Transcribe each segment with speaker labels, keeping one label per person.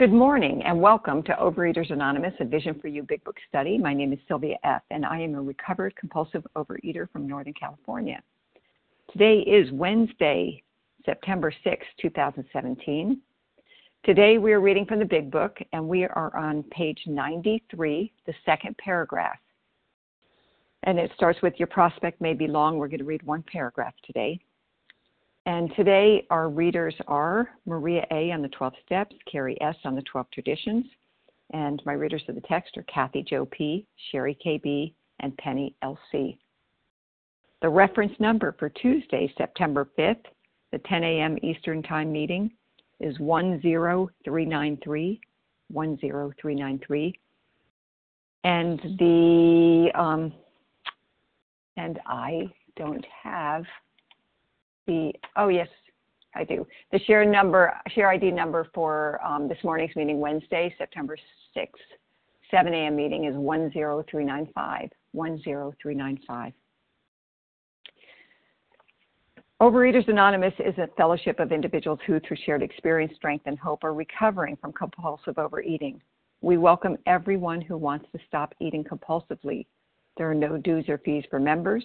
Speaker 1: Good morning and welcome to Overeaters Anonymous, a Vision for You Big Book study. My name is Sylvia F., and I am a recovered compulsive overeater from Northern California. Today is Wednesday, September 6, 2017. Today we are reading from the Big Book, and we are on page 93, the second paragraph. And it starts with Your prospect may be long. We're going to read one paragraph today. And today our readers are Maria A. on the 12 Steps, Carrie S. on the 12 Traditions, and my readers of the text are Kathy Joe P., Sherry KB, and Penny L.C. The reference number for Tuesday, September 5th, the 10 a.m. Eastern Time meeting is 10393, 10393. And the, um, and I don't have the, oh yes, I do. The share number, share ID number for um, this morning's meeting, Wednesday, September 6th, 7 a.m. meeting is 10395, 10395. Overeaters Anonymous is a fellowship of individuals who, through shared experience, strength, and hope, are recovering from compulsive overeating. We welcome everyone who wants to stop eating compulsively. There are no dues or fees for members.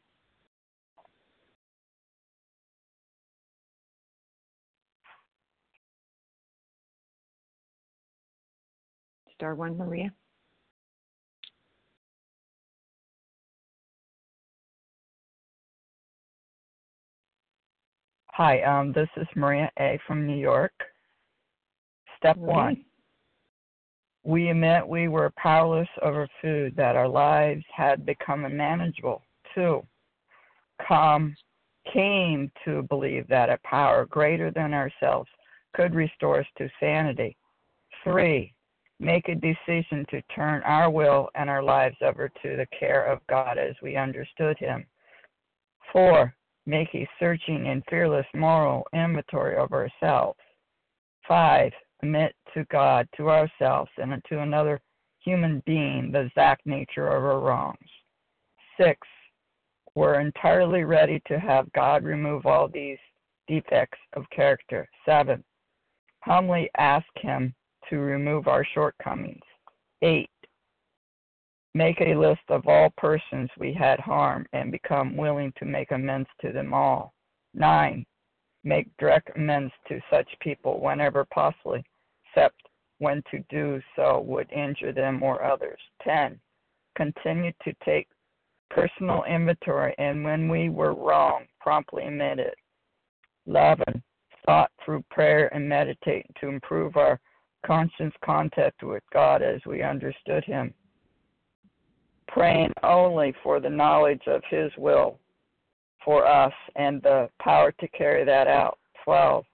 Speaker 1: Star one, Maria.
Speaker 2: Hi, um, this is Maria A. from New York. Step one. We admit we were powerless over food, that our lives had become unmanageable. Two, come, came to believe that a power greater than ourselves could restore us to sanity. Three, make a decision to turn our will and our lives over to the care of God as we understood Him. Four, make a searching and fearless moral inventory of ourselves. Five, admit to God, to ourselves, and to another human being the exact nature of our wrongs. Six, we're entirely ready to have God remove all these defects of character. Seven, humbly ask Him to remove our shortcomings. 8. Make a list of all persons we had harmed and become willing to make amends to them all. 9. Make direct amends to such people whenever possible, except when to do so would injure them or others. 10. Continue to take personal inventory and when we were wrong, promptly admit it. 11. Thought through prayer and meditate to improve our conscious contact with God as we understood Him, praying only for the knowledge of His will for us and the power to carry that out. 12.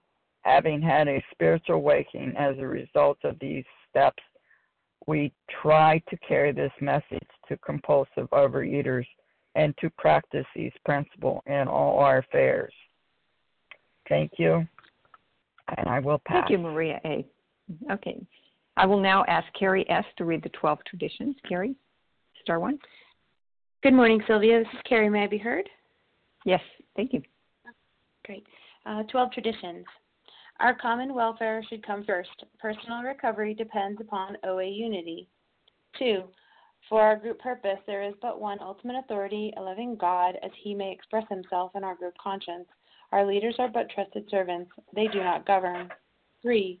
Speaker 2: Having had a spiritual awakening as a result of these steps, we try to carry this message to compulsive overeaters and to practice these principles in all our affairs. Thank you, and I will pass.
Speaker 1: Thank you, Maria A. Okay. I will now ask Carrie S. to read the 12 traditions. Carrie, star one.
Speaker 3: Good morning, Sylvia. This is Carrie. May I be heard?
Speaker 1: Yes, thank you.
Speaker 3: Great. Uh, 12 traditions. Our common welfare should come first. Personal recovery depends upon OA unity. Two, for our group purpose, there is but one ultimate authority, a living God, as he may express himself in our group conscience. Our leaders are but trusted servants, they do not govern. Three,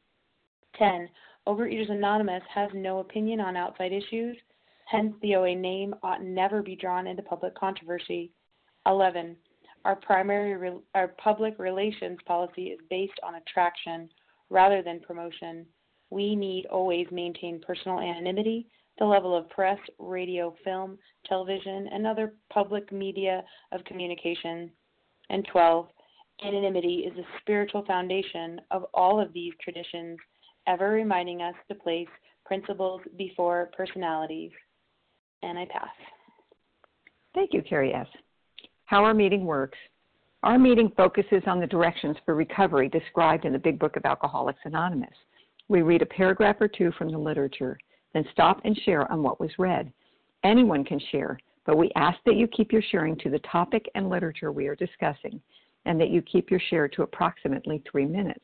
Speaker 3: 10. Overeaters Anonymous has no opinion on outside issues, hence, the OA name ought never be drawn into public controversy. 11. Our primary our public relations policy is based on attraction rather than promotion. We need always maintain personal anonymity, the level of press, radio, film, television, and other public media of communication. And 12. Anonymity is the spiritual foundation of all of these traditions, ever reminding us to place principles before personalities. And I pass.
Speaker 1: Thank you, Carrie S. How our meeting works. Our meeting focuses on the directions for recovery described in the Big Book of Alcoholics Anonymous. We read a paragraph or two from the literature, then stop and share on what was read. Anyone can share, but we ask that you keep your sharing to the topic and literature we are discussing and that you keep your share to approximately three minutes.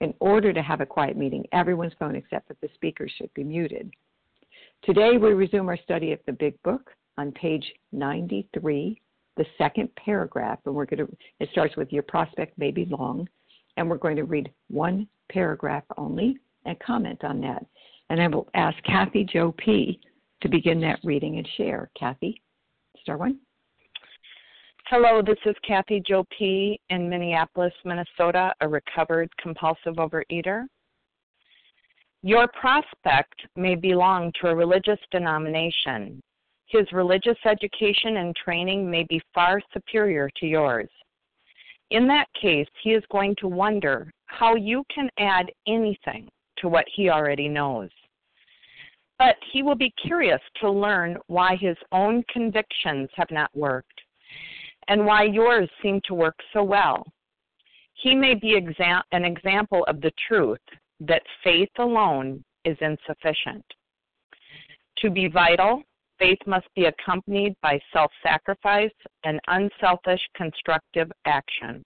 Speaker 1: In order to have a quiet meeting, everyone's phone except for the speaker should be muted. Today we resume our study of the Big Book on page 93, the second paragraph, and we're going to, it starts with your prospect may be long, and we're going to read one paragraph only and comment on that. And I will ask Kathy Joe P. to begin that reading and share. Kathy, star one.
Speaker 4: Hello, this is Kathy Joe P. in Minneapolis, Minnesota, a recovered compulsive overeater. Your prospect may belong to a religious denomination. His religious education and training may be far superior to yours. In that case, he is going to wonder how you can add anything to what he already knows. But he will be curious to learn why his own convictions have not worked and why yours seem to work so well. He may be exa- an example of the truth that faith alone is insufficient. To be vital, faith must be accompanied by self sacrifice and unselfish constructive action.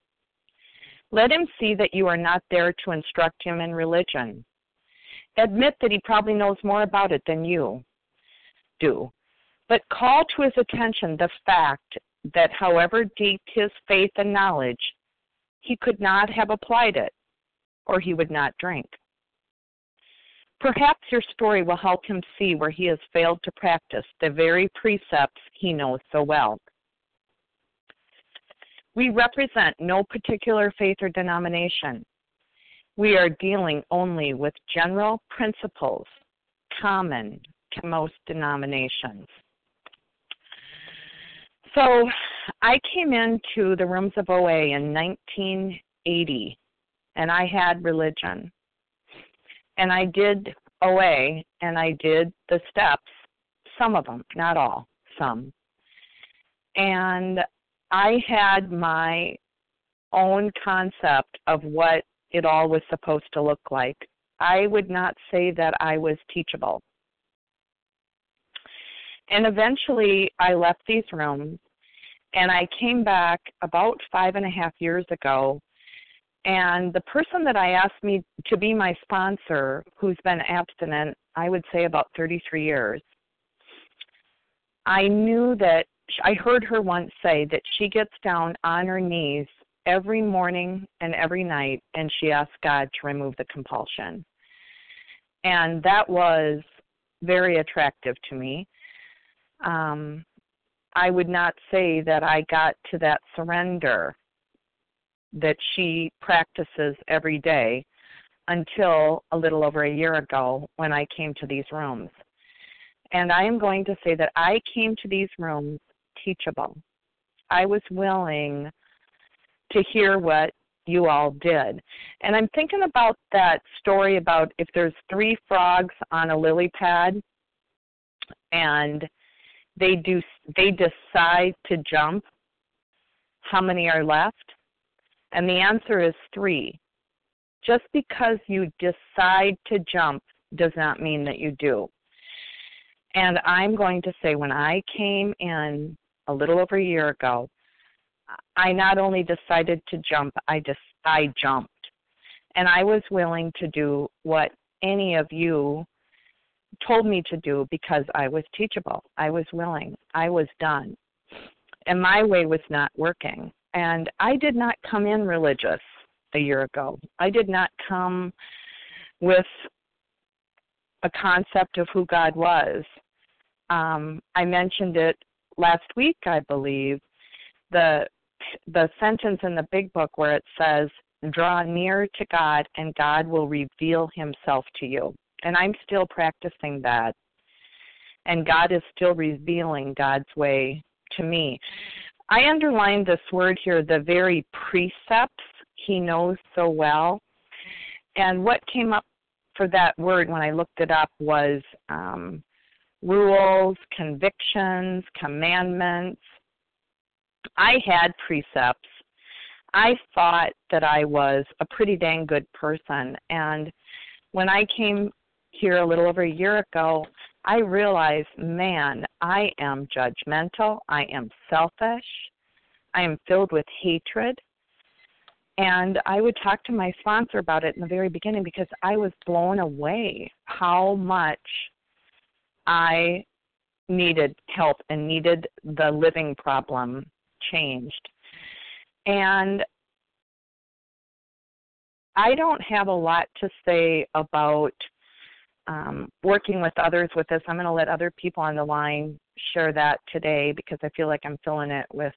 Speaker 4: Let him see that you are not there to instruct him in religion. Admit that he probably knows more about it than you do. But call to his attention the fact that however deep his faith and knowledge, he could not have applied it, or he would not drink. Perhaps your story will help him see where he has failed to practice the very precepts he knows so well. We represent no particular faith or denomination. We are dealing only with general principles common to most denominations. So I came into the rooms of OA in 1980 and I had religion. And I did OA and I did the steps, some of them, not all, some. And I had my own concept of what it all was supposed to look like. I would not say that I was teachable. And eventually I left these rooms and I came back about five and a half years ago. And the person that I asked me to be my sponsor, who's been abstinent, I would say about 33 years, I knew that I heard her once say that she gets down on her knees every morning and every night and she asks God to remove the compulsion. And that was very attractive to me. Um, I would not say that I got to that surrender that she practices every day until a little over a year ago when I came to these rooms. And I am going to say that I came to these rooms teachable. I was willing to hear what you all did. And I'm thinking about that story about if there's three frogs on a lily pad and they do they decide to jump, how many are left? And the answer is 3. Just because you decide to jump does not mean that you do. And I'm going to say when I came in a little over a year ago, I not only decided to jump, I just I jumped. And I was willing to do what any of you told me to do because I was teachable. I was willing. I was done. And my way was not working. And I did not come in religious a year ago. I did not come with a concept of who God was. Um, I mentioned it last week, I believe. The the sentence in the big book where it says, "Draw near to God, and God will reveal Himself to you." And I'm still practicing that, and God is still revealing God's way to me. I underlined this word here, the very precepts He knows so well. And what came up for that word when I looked it up was um, rules, convictions, commandments, I had precepts. I thought that I was a pretty dang good person. And when I came here a little over a year ago, I realized, man, I am judgmental. I am selfish. I am filled with hatred. And I would talk to my sponsor about it in the very beginning because I was blown away how much I needed help and needed the living problem changed. And I don't have a lot to say about um, working with others with this. I'm going to let other people on the line share that today because I feel like I'm filling it with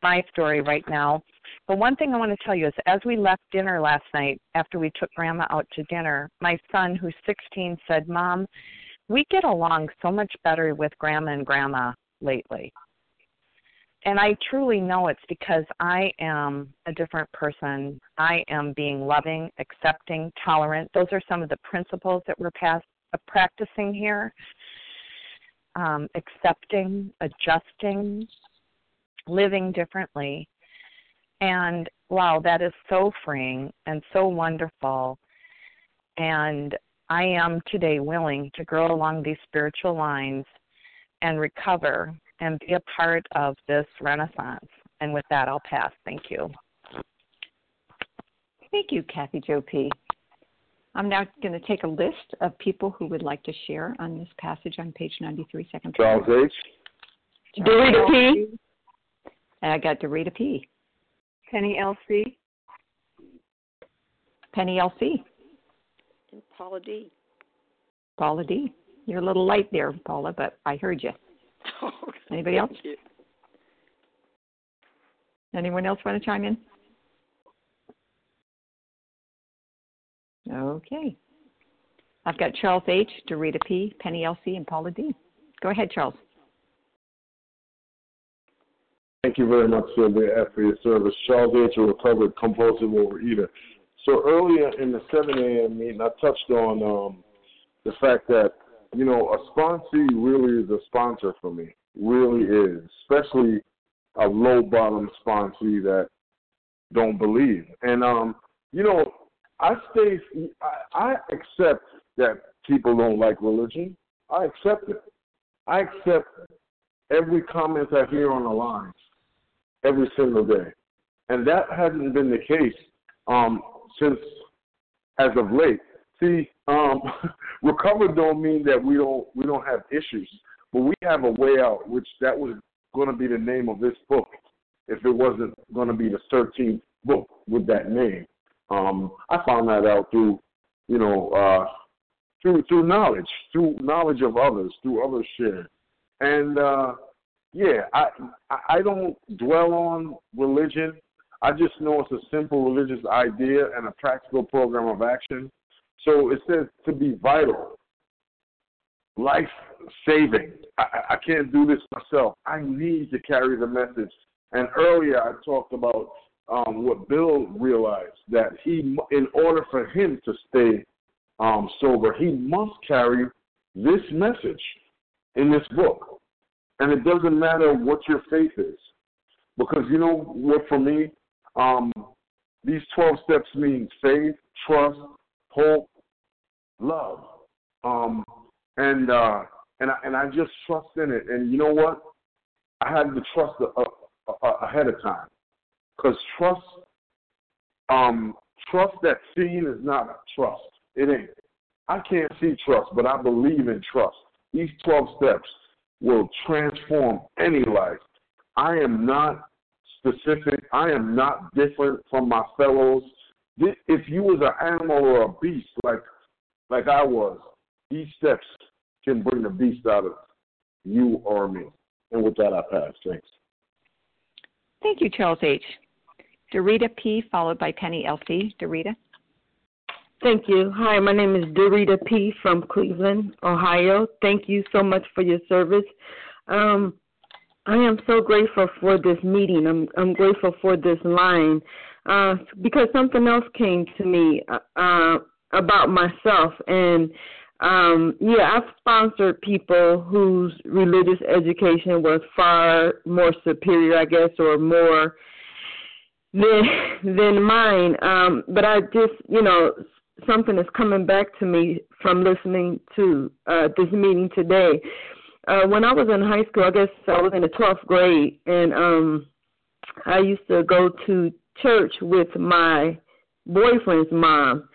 Speaker 4: my story right now. But one thing I want to tell you is as we left dinner last night, after we took Grandma out to dinner, my son, who's 16, said, Mom, we get along so much better with Grandma and Grandma lately and I truly know it's because I am a different person. I am being loving, accepting, tolerant. Those are some of the principles that we're past, uh, practicing here. Um, accepting, adjusting, living differently. And wow, that is so freeing and so wonderful. And I am today willing to grow along these spiritual lines and recover and be a part of this renaissance. And with that, I'll pass. Thank you.
Speaker 1: Thank you, Kathy Jo P. I'm now going to take a list of people who would like to share on this passage on page 93, second
Speaker 5: Charles H.
Speaker 4: Dorita P.
Speaker 1: I got Dorita P.
Speaker 4: Penny LC.
Speaker 1: Penny LC.
Speaker 6: And Paula D.
Speaker 1: Paula D. You're a little light there, Paula, but I heard you.
Speaker 6: okay.
Speaker 1: Anybody else? Anyone else want to chime in? Okay. I've got Charles H., Dorita P., Penny L.C., and Paula D. Go ahead, Charles.
Speaker 5: Thank you very much, Sylvia, for your service. Charles H., a recovered compulsive overeater. So earlier in the 7 a.m. meeting, I touched on um, the fact that you know, a sponsee really is a sponsor for me. Really is, especially a low bottom sponsee that don't believe. And um, you know, I stay. I, I accept that people don't like religion. I accept it. I accept every comment I hear on the lines every single day, and that hasn't been the case um, since as of late. See, um, recovered don't mean that we don't we don't have issues, but we have a way out, which that was going to be the name of this book if it wasn't going to be the 13th book with that name. Um, I found that out through, you know, uh, through through knowledge, through knowledge of others, through others share. And uh, yeah, I I don't dwell on religion. I just know it's a simple religious idea and a practical program of action. So it says to be vital, life saving. I, I can't do this myself. I need to carry the message. And earlier I talked about um, what Bill realized that he, in order for him to stay um, sober, he must carry this message in this book. And it doesn't matter what your faith is. Because you know what, for me, um, these 12 steps mean faith, trust, hope, love. Um, and uh, and I, and I just trust in it. And you know what? I had to trust a, a, a, ahead of time, because trust, um, trust that seen is not a trust. It ain't. I can't see trust, but I believe in trust. These twelve steps will transform any life. I am not specific. I am not different from my fellows. If you was an animal or a beast like like I was, these steps can bring the beast out of you or me. And with that, I pass. Thanks.
Speaker 1: Thank you, Charles H. Dorita P., followed by Penny L.C. Dorita.
Speaker 7: Thank you. Hi, my name is Dorita P. from Cleveland, Ohio. Thank you so much for your service. Um, I am so grateful for this meeting. I'm, I'm grateful for this line uh, because something else came to me uh, about myself, and um, yeah, I've sponsored people whose religious education was far more superior, I guess, or more than than mine. Um, but I just, you know, something is coming back to me from listening to uh, this meeting today. Uh, when I was in high school, I guess I was in the 12th grade, and um, I used to go to church with my boyfriend's mom,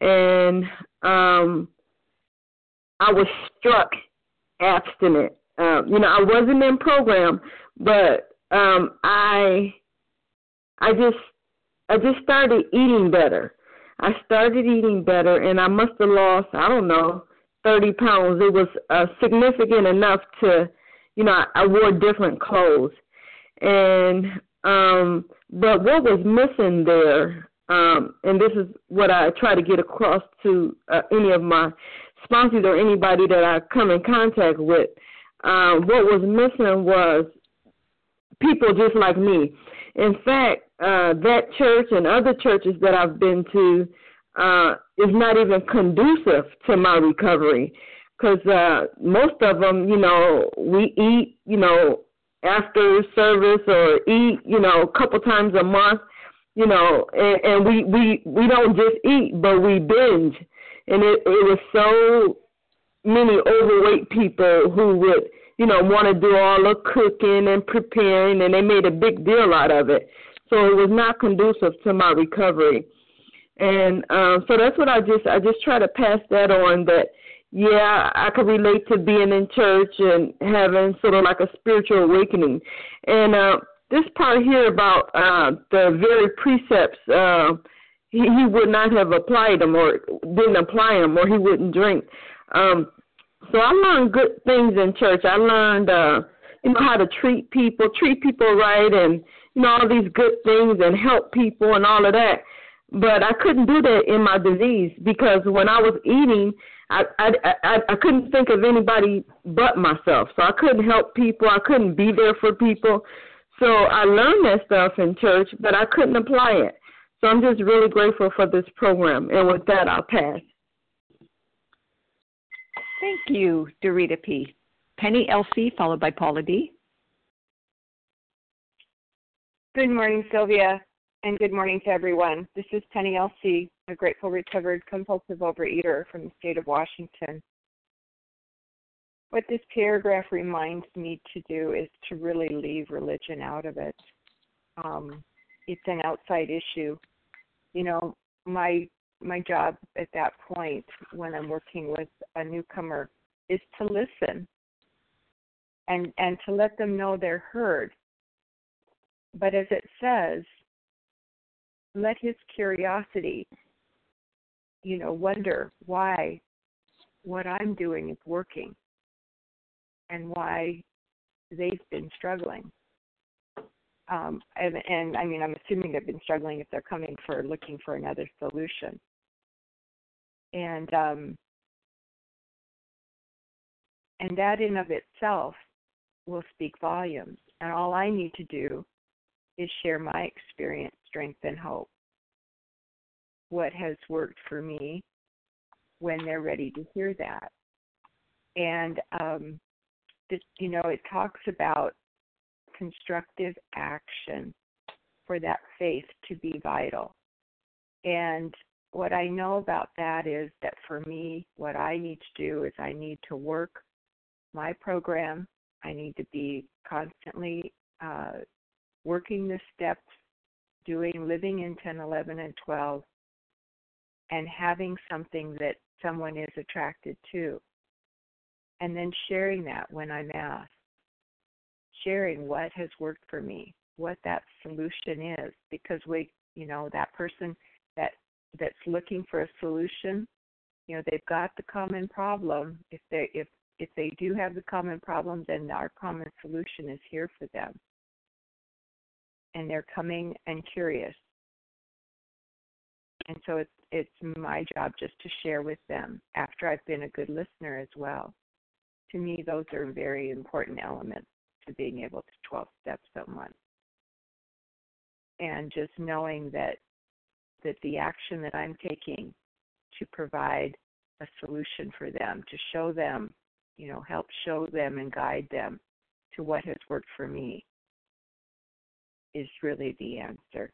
Speaker 7: and um I was struck abstinent. Um, you know, I wasn't in program, but um, I I just I just started eating better. I started eating better, and I must have lost I don't know thirty pounds. It was uh, significant enough to, you know, I, I wore different clothes, and um, but what was missing there, um, and this is what I try to get across to uh, any of my sponsors or anybody that I come in contact with, uh, what was missing was people just like me. In fact, uh, that church and other churches that I've been to uh, is not even conducive to my recovery because uh, most of them, you know, we eat, you know, after service or eat, you know, a couple times a month, you know, and, and we we we don't just eat, but we binge. And it, it was so many overweight people who would you know want to do all the cooking and preparing and they made a big deal out of it. So it was not conducive to my recovery. And um so that's what i just i just try to pass that on that yeah i could relate to being in church and having sort of like a spiritual awakening and uh this part here about uh the very precepts uh he, he would not have applied them or didn't apply them or he wouldn't drink. Um, so I learned good things in church. I learned, uh, you know, how to treat people, treat people right, and you know all these good things and help people and all of that. But I couldn't do that in my disease because when I was eating, I I I, I couldn't think of anybody but myself. So I couldn't help people. I couldn't be there for people. So I learned that stuff in church, but I couldn't apply it. So I'm just really grateful for this program. And with that, I'll pass.
Speaker 1: Thank you, Dorita P. Penny LC, followed by Paula D.
Speaker 8: Good morning, Sylvia, and good morning to everyone. This is Penny LC, a grateful recovered compulsive overeater from the state of Washington. What this paragraph reminds me to do is to really leave religion out of it. Um, it's an outside issue. You know, my my job at that point when I'm working with a newcomer is to listen. and and to let them know they're heard. But as it says, let his curiosity, you know, wonder why what I'm doing is working and why they've been struggling. Um, and, and I mean, I'm assuming they've been struggling if they're coming for looking for another solution. And um, and that in of itself will speak volumes. And all I need to do is share my experience, strength, and hope. What has worked for me when they're ready to hear that. And um, this, you know, it talks about constructive action for that faith to be vital. And what I know about that is that for me, what I need to do is I need to work my program. I need to be constantly uh, working the steps, doing living in 10, 11, and 12, and having something that someone is attracted to. And then sharing that when I'm asked. Sharing what has worked for me, what that solution is, because we, you know, that person that that's looking for a solution, you know, they've got the common problem. If they if if they do have the common problem, then our common solution is here for them. And they're coming and curious. And so it's it's my job just to share with them after I've been a good listener as well. To me, those are very important elements to being able to 12 step someone. And just knowing that that the action that I'm taking to provide a solution for them, to show them, you know, help show them and guide them to what has worked for me is really the answer.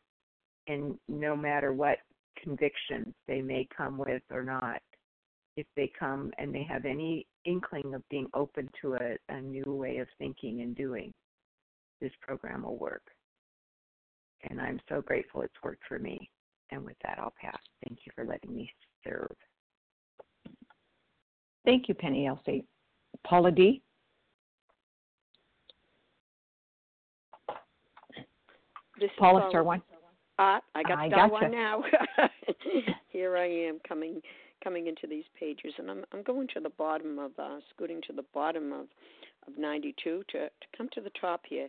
Speaker 8: And no matter what convictions they may come with or not, if they come and they have any inkling of being open to a, a new way of thinking and doing, this program will work. And I'm so grateful it's worked for me. And with that, I'll pass. Thank you for letting me serve.
Speaker 1: Thank you, Penny LC. Paula D.
Speaker 6: This
Speaker 1: star one.
Speaker 6: Uh, I got
Speaker 1: I
Speaker 6: star
Speaker 1: gotcha.
Speaker 6: one now. Here I am coming coming into these pages, and I'm I'm going to the bottom of uh, scooting to the bottom of of 92 to to come to the top here.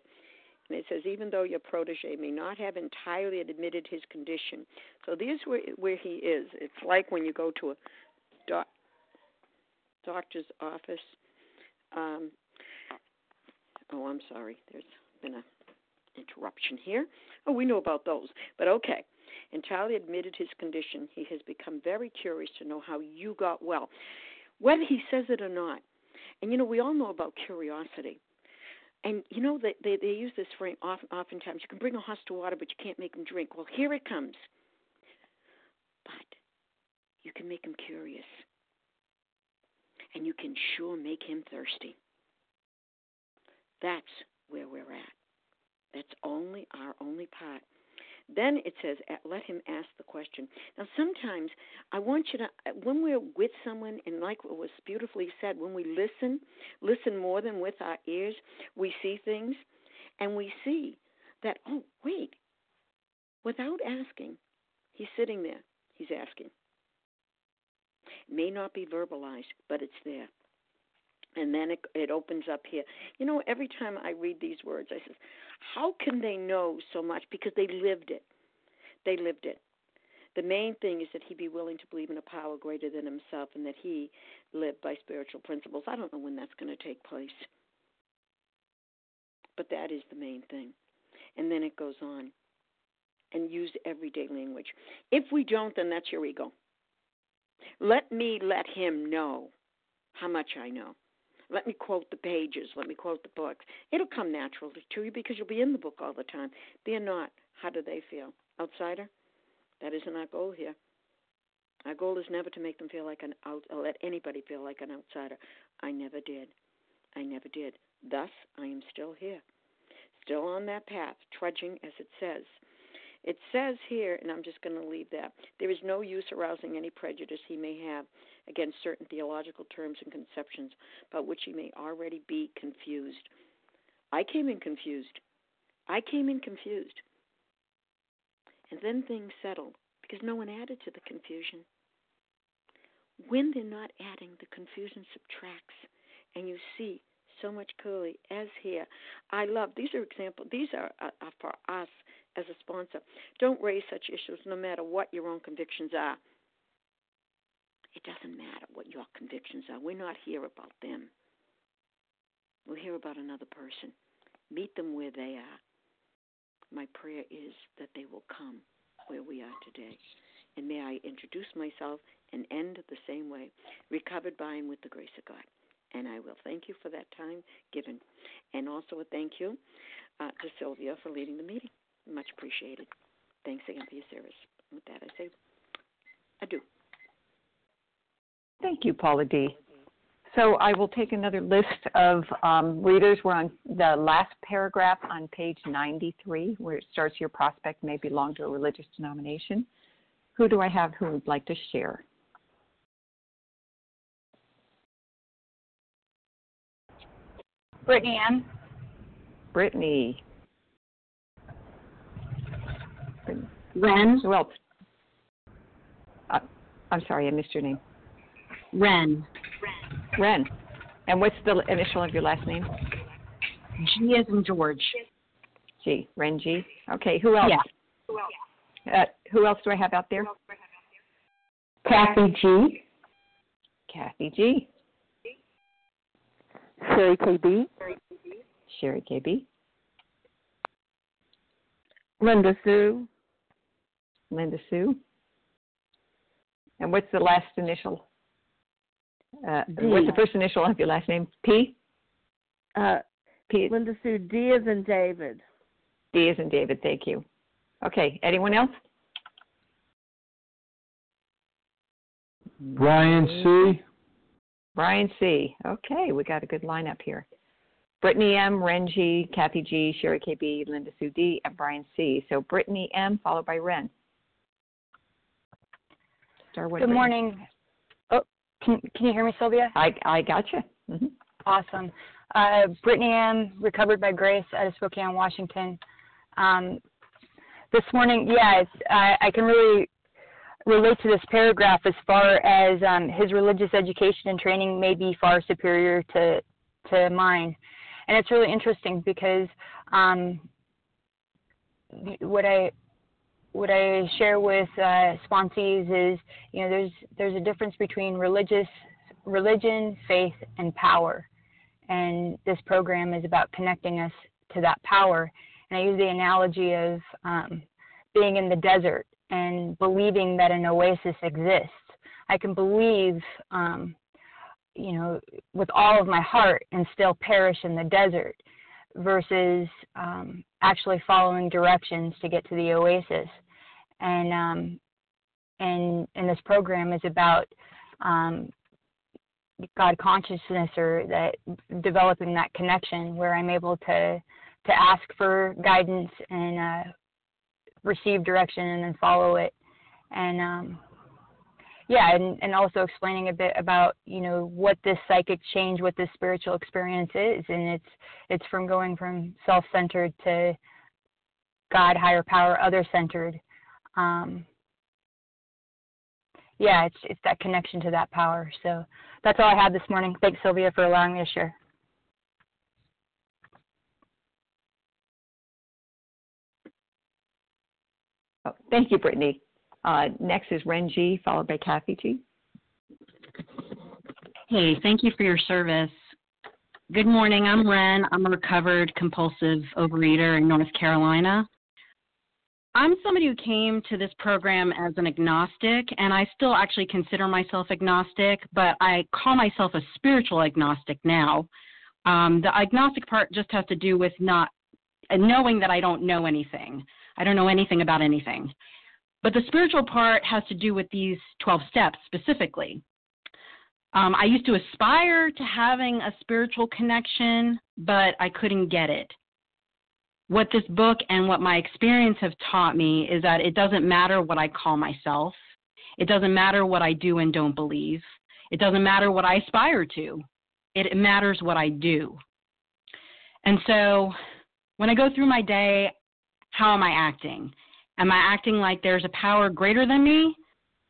Speaker 6: And it says, even though your protege may not have entirely admitted his condition. So there's where where he is. It's like when you go to a doc, doctor's office. Um, oh, I'm sorry. There's been a interruption here. Oh, we know about those. But okay. Entirely admitted his condition. He has become very curious to know how you got well, whether he says it or not. And you know, we all know about curiosity. And you know they they, they use this phrase often, oftentimes. You can bring a horse to water, but you can't make him drink. Well, here it comes. But you can make him curious, and you can sure make him thirsty. That's where we're at. That's only our only part. Then it says, let him ask the question. Now, sometimes I want you to, uh, when we're with someone, and like what was beautifully said, when we listen, listen more than with our ears, we see things, and we see that, oh, wait, without asking, he's sitting there, he's asking. It may not be verbalized, but it's there. And then it, it opens up here. You know, every time I read these words, I says, how can they know so much? Because they lived it. They lived it. The main thing is that he be willing to believe in a power greater than himself and that he lived by spiritual principles. I don't know when that's going to take place. But that is the main thing. And then it goes on. And use everyday language. If we don't, then that's your ego. Let me let him know how much I know. Let me quote the pages. Let me quote the books. It'll come naturally to you because you'll be in the book all the time. They're not. How do they feel? Outsider? That isn't our goal here. Our goal is never to make them feel like an out, let anybody feel like an outsider. I never did. I never did. Thus, I am still here, still on that path, trudging as it says. It says here, and I'm just going to leave that there is no use arousing any prejudice he may have against certain theological terms and conceptions about which he may already be confused. I came in confused. I came in confused. And then things settled because no one added to the confusion. When they're not adding, the confusion subtracts, and you see so much clearly as here. I love these are examples. These are, are, are for us as a sponsor. Don't raise such issues, no matter what your own convictions are. It doesn't matter what your convictions are. We're not here about them. We're here about another person. Meet them where they are. My prayer is that they will come where we are today. And may I introduce myself and end the same way, recovered by and with the grace of God. And I will thank you for that time given. And also a thank you uh, to Sylvia for leading the meeting. Much appreciated. Thanks again for your service. With that, I say adieu.
Speaker 1: Thank you, Paula D. So I will take another list of um, readers. We're on the last paragraph on page 93, where it starts your prospect may belong to a religious denomination. Who do I have who would like to share?
Speaker 9: Brittany Ann.
Speaker 1: Brittany.
Speaker 9: Ren.
Speaker 1: Who else? Uh, I'm sorry, I missed your name.
Speaker 9: Ren.
Speaker 1: Ren. Ren. And what's the initial of your last name?
Speaker 9: G as in George.
Speaker 1: G. Ren G. Okay, who else?
Speaker 9: Yeah.
Speaker 1: Uh, who else do I have out there?
Speaker 7: Kathy G.
Speaker 1: Kathy G.
Speaker 7: Sherry KB.
Speaker 1: Sherry KB.
Speaker 7: Linda Sue.
Speaker 1: Linda Sue. And what's the last initial? Uh, what's the first initial of your last name? P?
Speaker 7: Uh,
Speaker 1: P.
Speaker 7: Linda Sue D is in David.
Speaker 1: D is in David. Thank you. Okay. Anyone else?
Speaker 10: Brian C.
Speaker 1: Brian C. Okay, we got a good lineup here. Brittany M, Ren G, Kathy G, Sherry KB, Linda Sue D, and Brian C. So Brittany M followed by Ren. Starwood
Speaker 9: Good
Speaker 1: Ren.
Speaker 9: morning. Oh, can can you hear me, Sylvia?
Speaker 1: I I gotcha. hmm
Speaker 9: Awesome. Uh, Brittany Ann, recovered by grace out of Spokane, Washington. Um, this morning, yeah, it's, I, I can really relate to this paragraph as far as um, his religious education and training may be far superior to to mine, and it's really interesting because um, what I what I share with uh, sponsees is you know there's there's a difference between religious religion, faith, and power, and this program is about connecting us to that power. And I use the analogy of um, being in the desert and believing that an oasis exists. I can believe, um, you know, with all of my heart and still perish in the desert versus um, actually following directions to get to the oasis. And um, and and this program is about um, God consciousness or that developing that connection where I'm able to to ask for guidance and uh, receive direction and then follow it. And um yeah and, and also explaining a bit about you know what this psychic change what this spiritual experience is. And it's it's from going from self-centered to god higher power other centered um yeah it's it's that connection to that power so that's all i had this morning thanks sylvia for allowing me to share
Speaker 1: Oh, thank you, Brittany. Uh, next is Ren G, followed by Kathy G.
Speaker 11: Hey, thank you for your service. Good morning. I'm Ren. I'm a recovered compulsive overeater in North Carolina. I'm somebody who came to this program as an agnostic, and I still actually consider myself agnostic, but I call myself a spiritual agnostic now. Um, the agnostic part just has to do with not knowing that I don't know anything. I don't know anything about anything. But the spiritual part has to do with these 12 steps specifically. Um, I used to aspire to having a spiritual connection, but I couldn't get it. What this book and what my experience have taught me is that it doesn't matter what I call myself. It doesn't matter what I do and don't believe. It doesn't matter what I aspire to. It matters what I do. And so when I go through my day, how am I acting? Am I acting like there's a power greater than me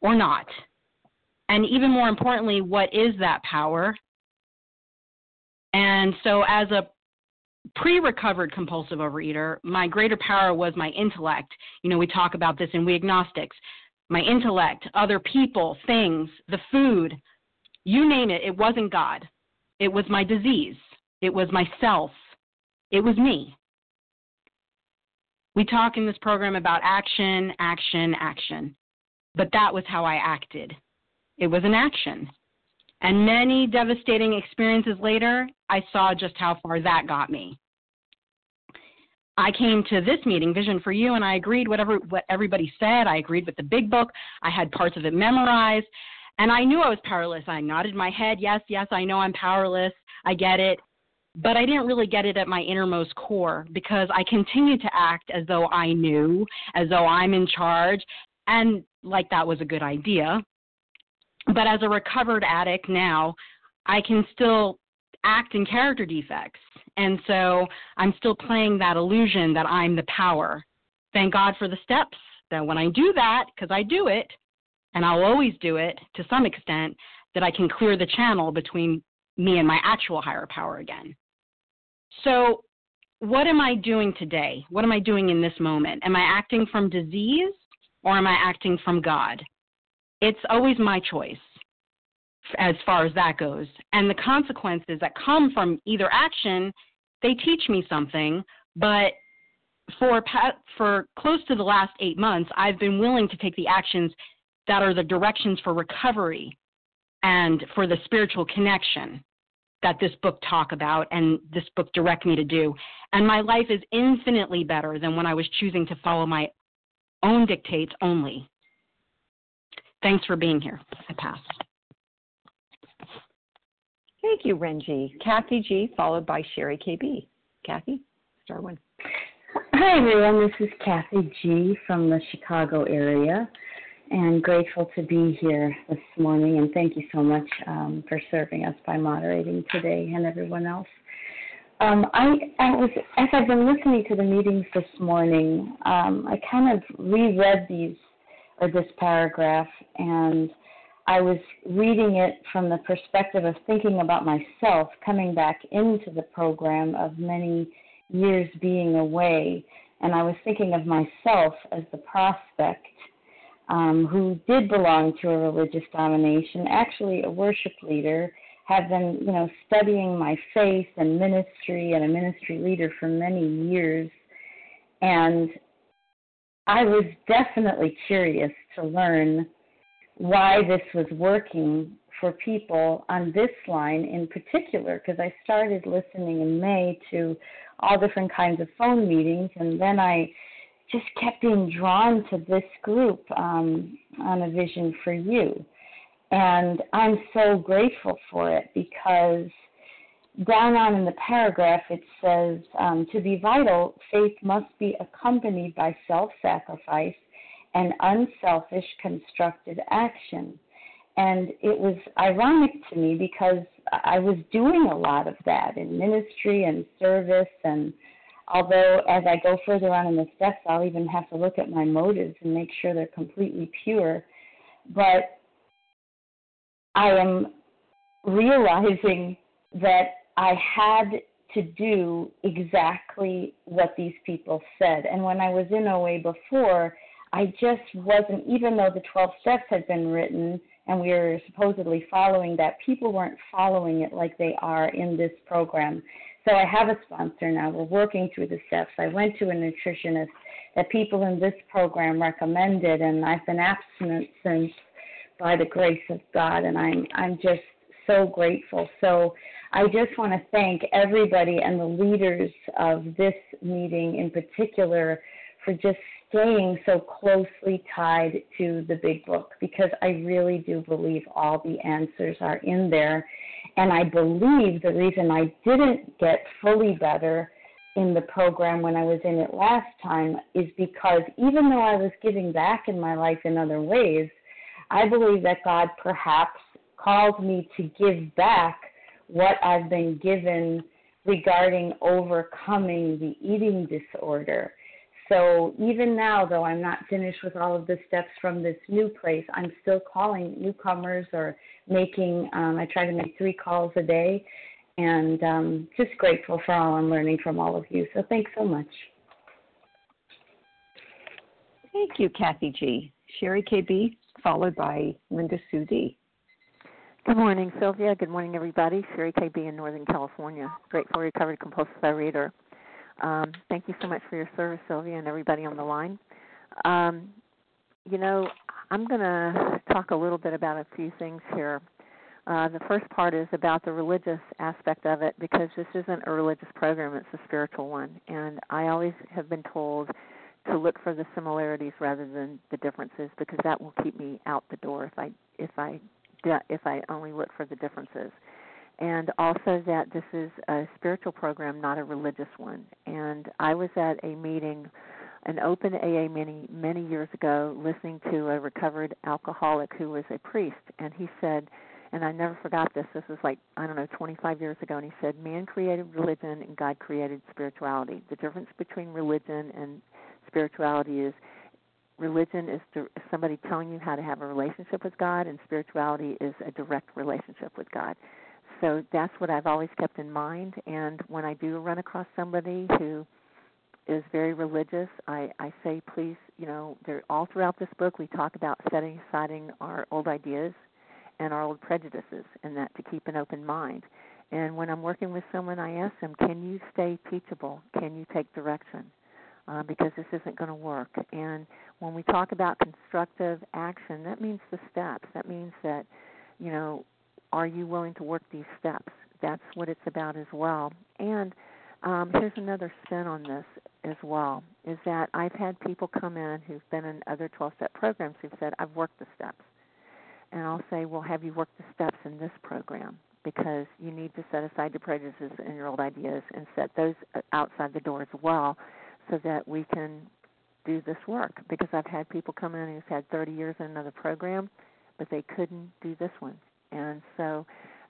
Speaker 11: or not? And even more importantly, what is that power? And so, as a pre recovered compulsive overeater, my greater power was my intellect. You know, we talk about this in We Agnostics. My intellect, other people, things, the food, you name it, it wasn't God. It was my disease. It was myself. It was me. We talk in this program about action, action, action. But that was how I acted. It was an action. And many devastating experiences later, I saw just how far that got me. I came to this meeting, Vision for You, and I agreed whatever what everybody said. I agreed with the big book. I had parts of it memorized, and I knew I was powerless. I nodded my head, yes, yes, I know I'm powerless. I get it but I didn't really get it at my innermost core because I continued to act as though I knew, as though I'm in charge, and like that was a good idea. But as a recovered addict now, I can still act in character defects. And so I'm still playing that illusion that I'm the power. Thank God for the steps that when I do that, because I do it, and I'll always do it to some extent, that I can clear the channel between me and my actual higher power again. So, what am I doing today? What am I doing in this moment? Am I acting from disease or am I acting from God? It's always my choice as far as that goes. And the consequences that come from either action, they teach me something, but for for close to the last 8 months, I've been willing to take the actions that are the directions for recovery and for the spiritual connection that this book talk about and this book direct me to do. And my life is infinitely better than when I was choosing to follow my own dictates only. Thanks for being here. I pass.
Speaker 1: Thank you, Renji. Kathy G, followed by Sherry KB. Kathy, star one.
Speaker 10: Hi, everyone. This is Kathy G from the Chicago area and grateful to be here this morning. And thank you so much um, for serving us by moderating today and everyone else. Um, I, I, was as I've been listening to the meetings this morning, um, I kind of reread these or this paragraph, and I was reading it from the perspective of thinking about myself coming back into the program of many years being away, and I was thinking of myself as the prospect um, who did belong to a religious domination, actually a worship leader, had been, you know, studying my faith and ministry and a ministry leader for many years. And I was definitely curious to learn why this was working for people on this line in particular, because I started listening in May to all different kinds of phone meetings, and then I just kept being drawn to this group um, on a vision for you. And I'm so grateful for it because down on in the paragraph it says um, to be vital, faith must be accompanied by self sacrifice and unselfish constructive action. And it was ironic to me because I was doing a lot of that in ministry and service and Although, as I go further on in the steps, I'll even have to look at my motives and make sure they're completely pure. But I am realizing that I had to do exactly what these people said. And when I was in OA before, I just wasn't, even though the 12 steps had been written and we were supposedly following that, people weren't following it like they are in this program. So I have a sponsor now. We're working through the steps. I went to a nutritionist that people in this program recommended, and I've been abstinent since by the grace of God, and I'm I'm just so grateful. So I just want to thank everybody and the leaders of this meeting in particular for just staying so closely tied to the big book because I really do believe all the answers are in there. And I believe the reason I didn't get fully better in the program when I was in it last time is because even though I was giving back in my life in other ways, I believe that God perhaps called me to give back what I've been given regarding overcoming the eating disorder. So even now, though I'm not finished with all of the steps from this new place, I'm still calling newcomers or making, um, I try to make three calls a day and um, just grateful for all I'm learning from all of you. So thanks so much.
Speaker 1: Thank you, Kathy G. Sherry KB, followed by Linda Sue D.
Speaker 12: Good morning, Sylvia. Good morning, everybody. Sherry KB in Northern California. Grateful recovered compulsive reader. Um, thank you so much for your service, Sylvia, and everybody on the line. Um, you know, I'm going to talk a little bit about a few things here. Uh, the first part is about the religious aspect of it because this isn't a religious program, it's a spiritual one. And I always have been told to look for the similarities rather than the differences because that will keep me out the door if I if I if I only look for the differences. And also that this is a spiritual program, not a religious one. And I was at a meeting, an open AA many many years ago, listening to a recovered alcoholic who was a priest, and he said, and I never forgot this. This was like I don't know, 25 years ago, and he said, "Man created religion, and God created spirituality. The difference between religion and spirituality is religion is somebody telling you how to have a relationship with God, and spirituality is a direct relationship with God. So that's what I've always kept in mind. And when I do run across somebody who is very religious, I, I say, please, you know, they're all throughout this book. We talk about setting aside our old ideas and our old prejudices, and that to keep an open mind. And when I'm working with someone, I ask them, can you stay teachable? Can you take direction? Uh, because this isn't going to work. And when we talk about constructive action, that means the steps. That means that, you know, are you willing to work these steps? That's what it's about as well. And um, here's another spin on this as well is that I've had people come in who've been in other 12 step programs who've said, I've worked the steps. And I'll say, Well, have you worked the steps in this program? Because you need to set aside your prejudices and your old ideas and set those uh, outside the door as well so that we can do this work because I've had people come in who've had 30 years in another program, but they couldn't do this one. And so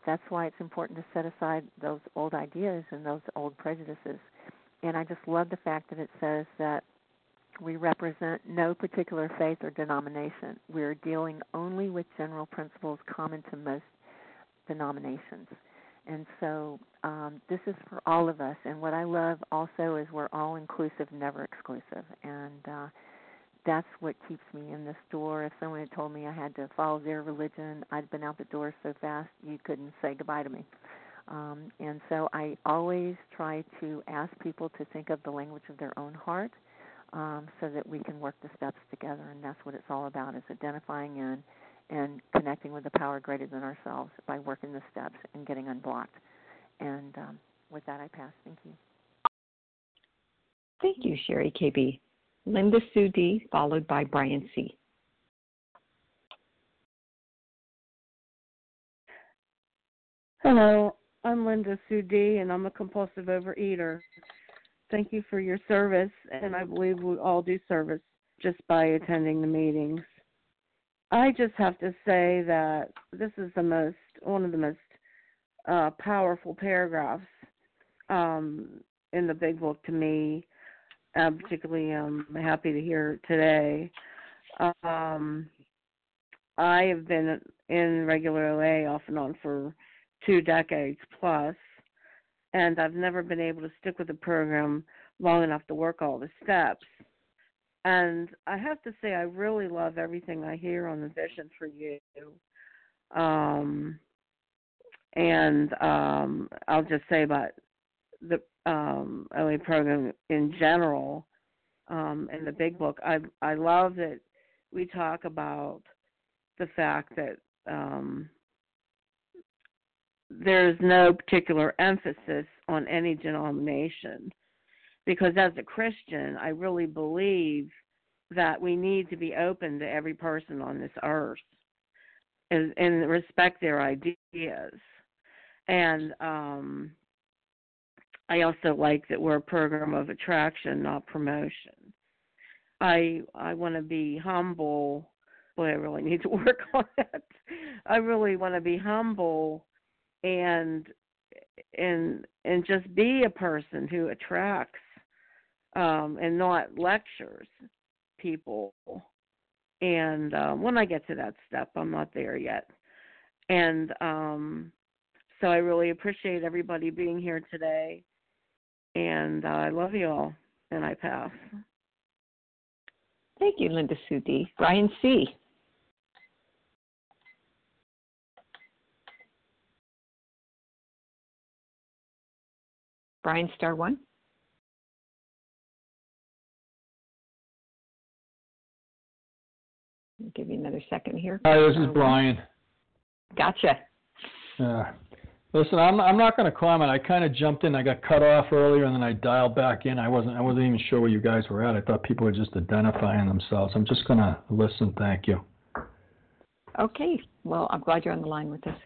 Speaker 12: that's why it's important to set aside those old ideas and those old prejudices. And I just love the fact that it says that we represent no particular faith or denomination. We're dealing only with general principles common to most denominations. And so um, this is for all of us. And what I love also is we're all inclusive, never exclusive. And uh, that's what keeps me in this door. If someone had told me I had to follow their religion, I'd been out the door so fast you couldn't say goodbye to me. Um, and so I always try to ask people to think of the language of their own heart um, so that we can work the steps together. And that's what it's all about: is identifying in and connecting with the power greater than ourselves by working the steps and getting unblocked. And um, with that, I pass. Thank you.
Speaker 1: Thank you, Sherry KB. Linda Sue D, followed by Brian C.
Speaker 13: Hello, I'm Linda Sue D, and I'm a compulsive overeater. Thank you for your service, and I believe we all do service just by attending the meetings. I just have to say that this is the most one of the most uh, powerful paragraphs um, in the big book to me. I'm particularly um, happy to hear today. Um, I have been in regular OA off and on for two decades plus, and I've never been able to stick with the program long enough to work all the steps. And I have to say, I really love everything I hear on the vision for you. Um, and um, I'll just say about the um, OA program in general um, in the big book. I I love that we talk about the fact that um, there's no particular emphasis on any denomination because as a Christian, I really believe that we need to be open to every person on this earth and, and respect their ideas. And um, I also like that we're a program of attraction, not promotion. I I want to be humble. Boy, I really need to work on that. I really want to be humble and and and just be a person who attracts um and not lectures people. And um when i get to that step i'm not there yet. And um so i really appreciate everybody being here today. And uh, i love you all and i pass.
Speaker 1: Thank you linda sue brian c. Brian, star one. I'll give you another second here.
Speaker 14: Hi, this is Brian.
Speaker 1: Gotcha.
Speaker 14: Yeah. Listen, I'm I'm not going to comment. I kind of jumped in. I got cut off earlier, and then I dialed back in. I wasn't I wasn't even sure where you guys were at. I thought people were just identifying themselves. I'm just going to listen. Thank you.
Speaker 1: Okay. Well, I'm glad you're on the line with us.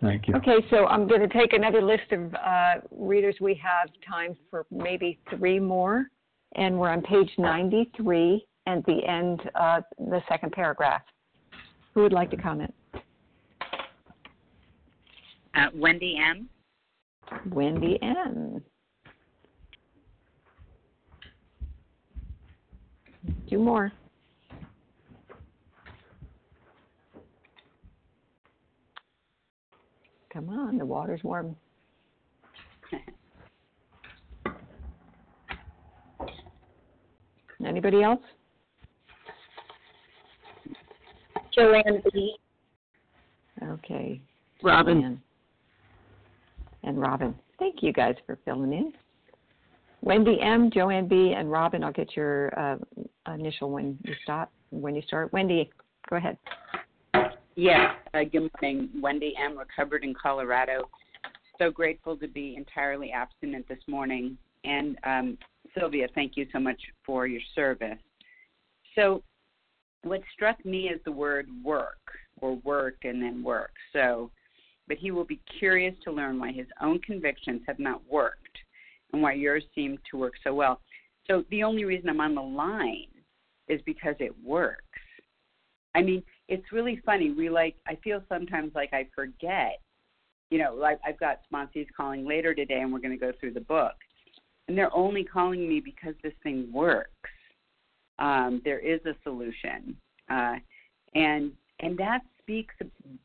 Speaker 14: Thank you.
Speaker 1: Okay, so I'm going to take another list of uh, readers. We have time for maybe three more, and we're on page 93 and the end, uh, the second paragraph. Who would like to comment?
Speaker 15: Uh, Wendy M.
Speaker 1: Wendy M. Two more. Come on, the water's warm. Anybody else?
Speaker 15: Joanne B.
Speaker 1: Okay.
Speaker 13: Robin.
Speaker 1: Joanne. And Robin. Thank you guys for filling in. Wendy M, Joanne B, and Robin. I'll get your uh, initial when you stop. When you start, Wendy, go ahead.
Speaker 15: Yes. Uh, good morning. Wendy M. Recovered in Colorado. So grateful to be entirely abstinent this morning. And um, Sylvia, thank you so much for your service. So, what struck me is the word work, or work and then work. So, but he will be curious to learn why his own convictions have not worked and why yours seem to work so well. So, the only reason I'm on the line is because it works. I mean, it's really funny. We like I feel sometimes like I forget. You know, like I've got sponsees calling later today, and we're going to go through the book, and they're only calling me because this thing works. Um, there is a solution, uh, and and that speaks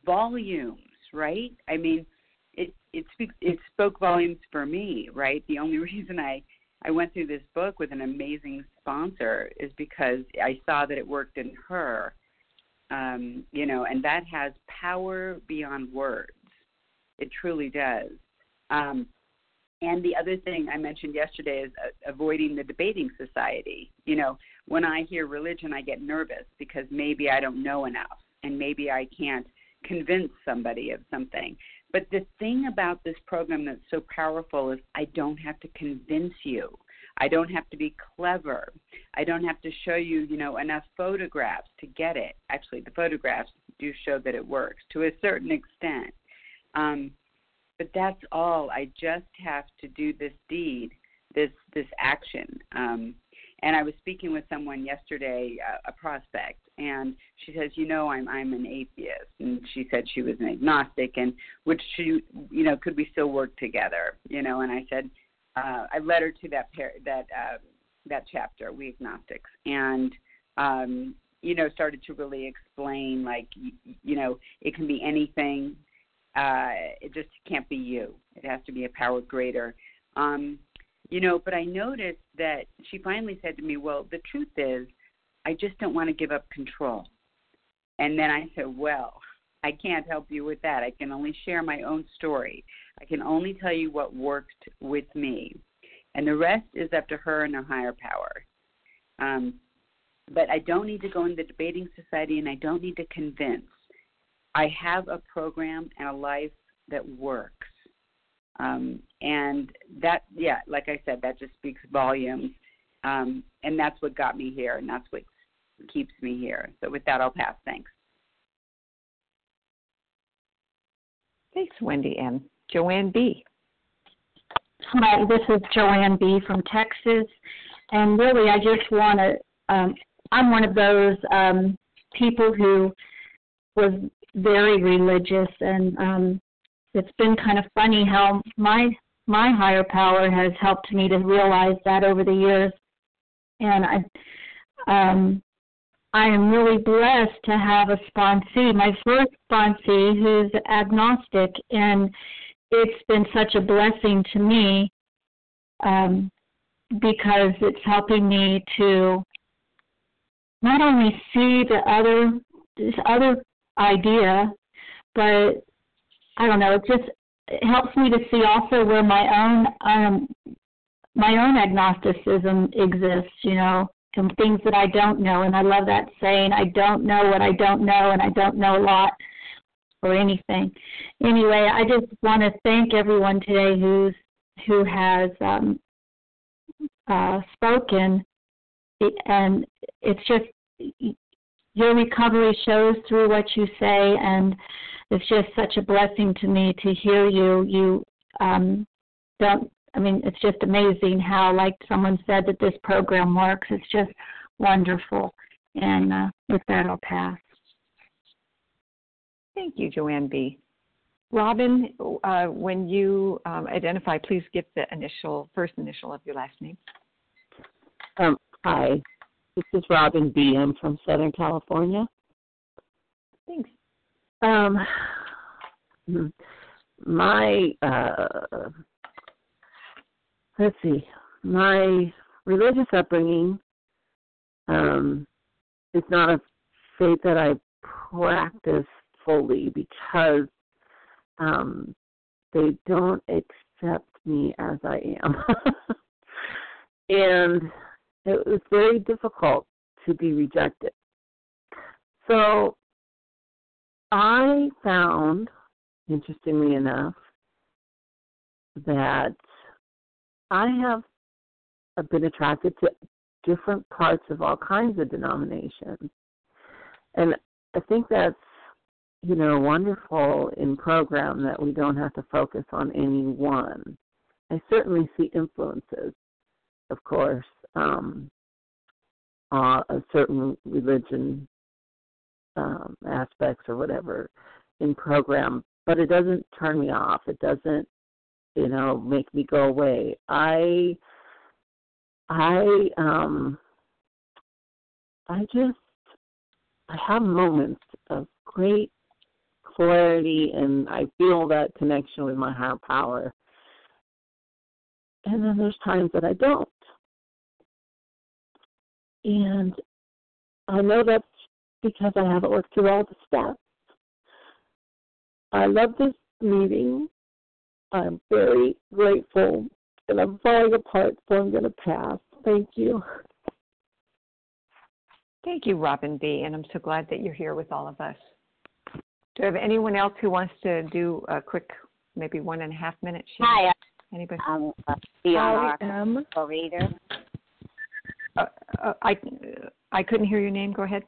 Speaker 15: volumes, right? I mean, it it speaks it spoke volumes for me, right? The only reason I I went through this book with an amazing sponsor is because I saw that it worked in her um, you know, and that has power beyond words. It truly does. Um, and the other thing I mentioned yesterday is uh, avoiding the debating society. You know, when I hear religion, I get nervous because maybe I don't know enough and maybe I can't convince somebody of something. But the thing about this program that's so powerful is I don't have to convince you. I don't have to be clever. I don't have to show you, you know, enough photographs to get it. Actually, the photographs do show that it works to a certain extent. Um, but that's all. I just have to do this deed, this this action. Um, and I was speaking with someone yesterday, uh, a prospect, and she says, "You know, I'm I'm an atheist," and she said she was an agnostic, and would she, you know, could we still work together? You know, and I said, uh, I led her to that par- that uh, that chapter, we agnostics, and um, you know started to really explain like you know it can be anything. Uh, it just can't be you. It has to be a power greater. Um, you know, but I noticed that she finally said to me, "Well, the truth is, I just don't want to give up control." And then I said, "Well, I can't help you with that. I can only share my own story. I can only tell you what worked with me, and the rest is up to her and her higher power. Um, but I don't need to go into the debating society, and I don't need to convince. I have a program and a life that works. Um, and that, yeah, like I said, that just speaks volumes. Um, and that's what got me here, and that's what keeps me here. So with that, I'll pass. Thanks.
Speaker 1: Thanks, Wendy M. Joanne B.
Speaker 16: Hi, this is Joanne B. from Texas, and really, I just want to. Um, I'm one of those um, people who was very religious, and um, it's been kind of funny how my my higher power has helped me to realize that over the years, and I. Um, I am really blessed to have a sponsee, my first sponsee who's agnostic, and it's been such a blessing to me um, because it's helping me to not only see the other this other idea, but I don't know, it just it helps me to see also where my own um my own agnosticism exists, you know, and things that I don't know. And I love that saying, I don't know what I don't know and I don't know a lot or anything. Anyway, I just want to thank everyone today who's who has um, uh, spoken, and it's just your recovery shows through what you say, and it's just such a blessing to me to hear you. You um, don't. I mean, it's just amazing how, like someone said, that this program works. It's just wonderful. And uh, with that, I'll pass.
Speaker 1: Thank you, Joanne B. Robin, uh, when you um, identify, please give the initial, first initial of your last name.
Speaker 17: Um, hi, this is Robin B. I'm from Southern California.
Speaker 1: Thanks.
Speaker 17: Um, my uh, let's see, my religious upbringing um, is not a faith that I practice fully because um, they don't accept me as I am. and it was very difficult to be rejected. So I found, interestingly enough, that I have been attracted to different parts of all kinds of denominations. And I think that's you know, wonderful in program that we don't have to focus on any one. I certainly see influences, of course, um, uh, a certain religion um, aspects or whatever in program, but it doesn't turn me off. It doesn't, you know, make me go away. I, I, um, I just, I have moments of great clarity and I feel that connection with my higher power. And then there's times that I don't. And I know that's because I haven't worked through all the steps. I love this meeting. I'm very grateful and I'm falling apart, so I'm going to pass. Thank you.
Speaker 1: Thank you, Robin B. And I'm so glad that you're here with all of us. Do I have anyone else who wants to do a quick, maybe one and a half minute share?
Speaker 18: Hi.
Speaker 1: Anybody?
Speaker 18: Um, uh, Hi,
Speaker 1: um,
Speaker 18: reader.
Speaker 1: Uh, uh, I I couldn't hear your name. Go ahead.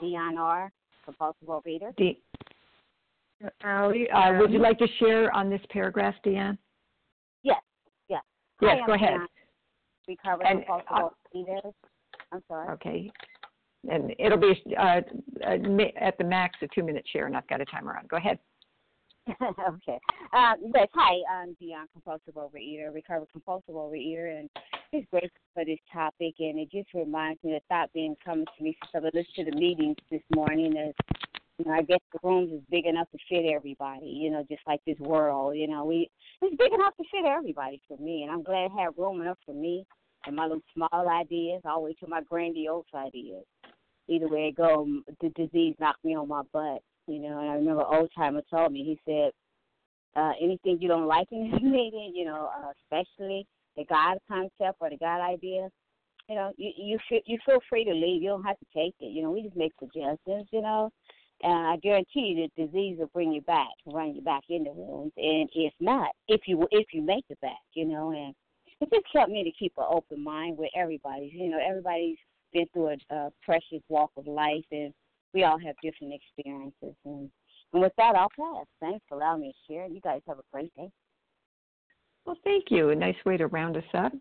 Speaker 18: Dion R. Compulsive reader.
Speaker 1: D. Ali, uh, would you like to share on this paragraph, Dion?
Speaker 18: Yes. Yes.
Speaker 1: Yes.
Speaker 18: Hi,
Speaker 1: go
Speaker 18: I'm
Speaker 1: ahead.
Speaker 18: Dion, Recovered
Speaker 1: And,
Speaker 18: compulsive reader. I'm sorry.
Speaker 1: Okay. And it'll be uh, uh, at the max a two minute share, and I've got a timer on. Go ahead.
Speaker 18: okay. Um, yes, hi, I'm Dion, compulsive overeater, recovered compulsive overeater, and just grateful for this topic. And it just reminds me the thought being coming to me since I listened to the meetings this morning. As you know, I guess the rooms is big enough to fit everybody. You know, just like this world. You know, we it's big enough to fit everybody for me, and I'm glad I have room enough for me and my little small ideas, all the way to my grandiose ideas. Either way it go, the disease knocked me on my butt you know. And I remember old timer told me, he said, uh, anything you don't like in this meeting, you know, uh, especially the God concept or the God idea, you know, you you feel you feel free to leave. You don't have to take it. You know, we just make suggestions, you know. And I guarantee you, the disease will bring you back, run you back in the rooms. And if not, if you if you make it back, you know, and it just helped me to keep an open mind with everybody. You know, everybody's been through a, a precious walk of life, and we all have different experiences. And, and with that, I'll pass. Thanks for allowing me to share. You guys have a great day.
Speaker 1: Well, thank you. A nice way to round us up.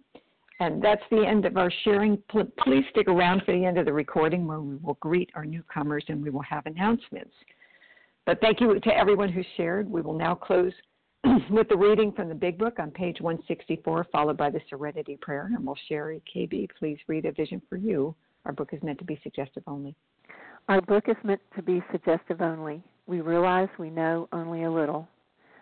Speaker 1: And that's the end of our sharing. Please stick around for the end of the recording where we will greet our newcomers and we will have announcements. But thank you to everyone who shared. We will now close with the reading from the Big Book on page 164, followed by the Serenity Prayer. And we'll Sherry KB, please read a vision for you. Our book is meant to be suggestive only.
Speaker 12: Our book is meant to be suggestive only. We realize we know only a little.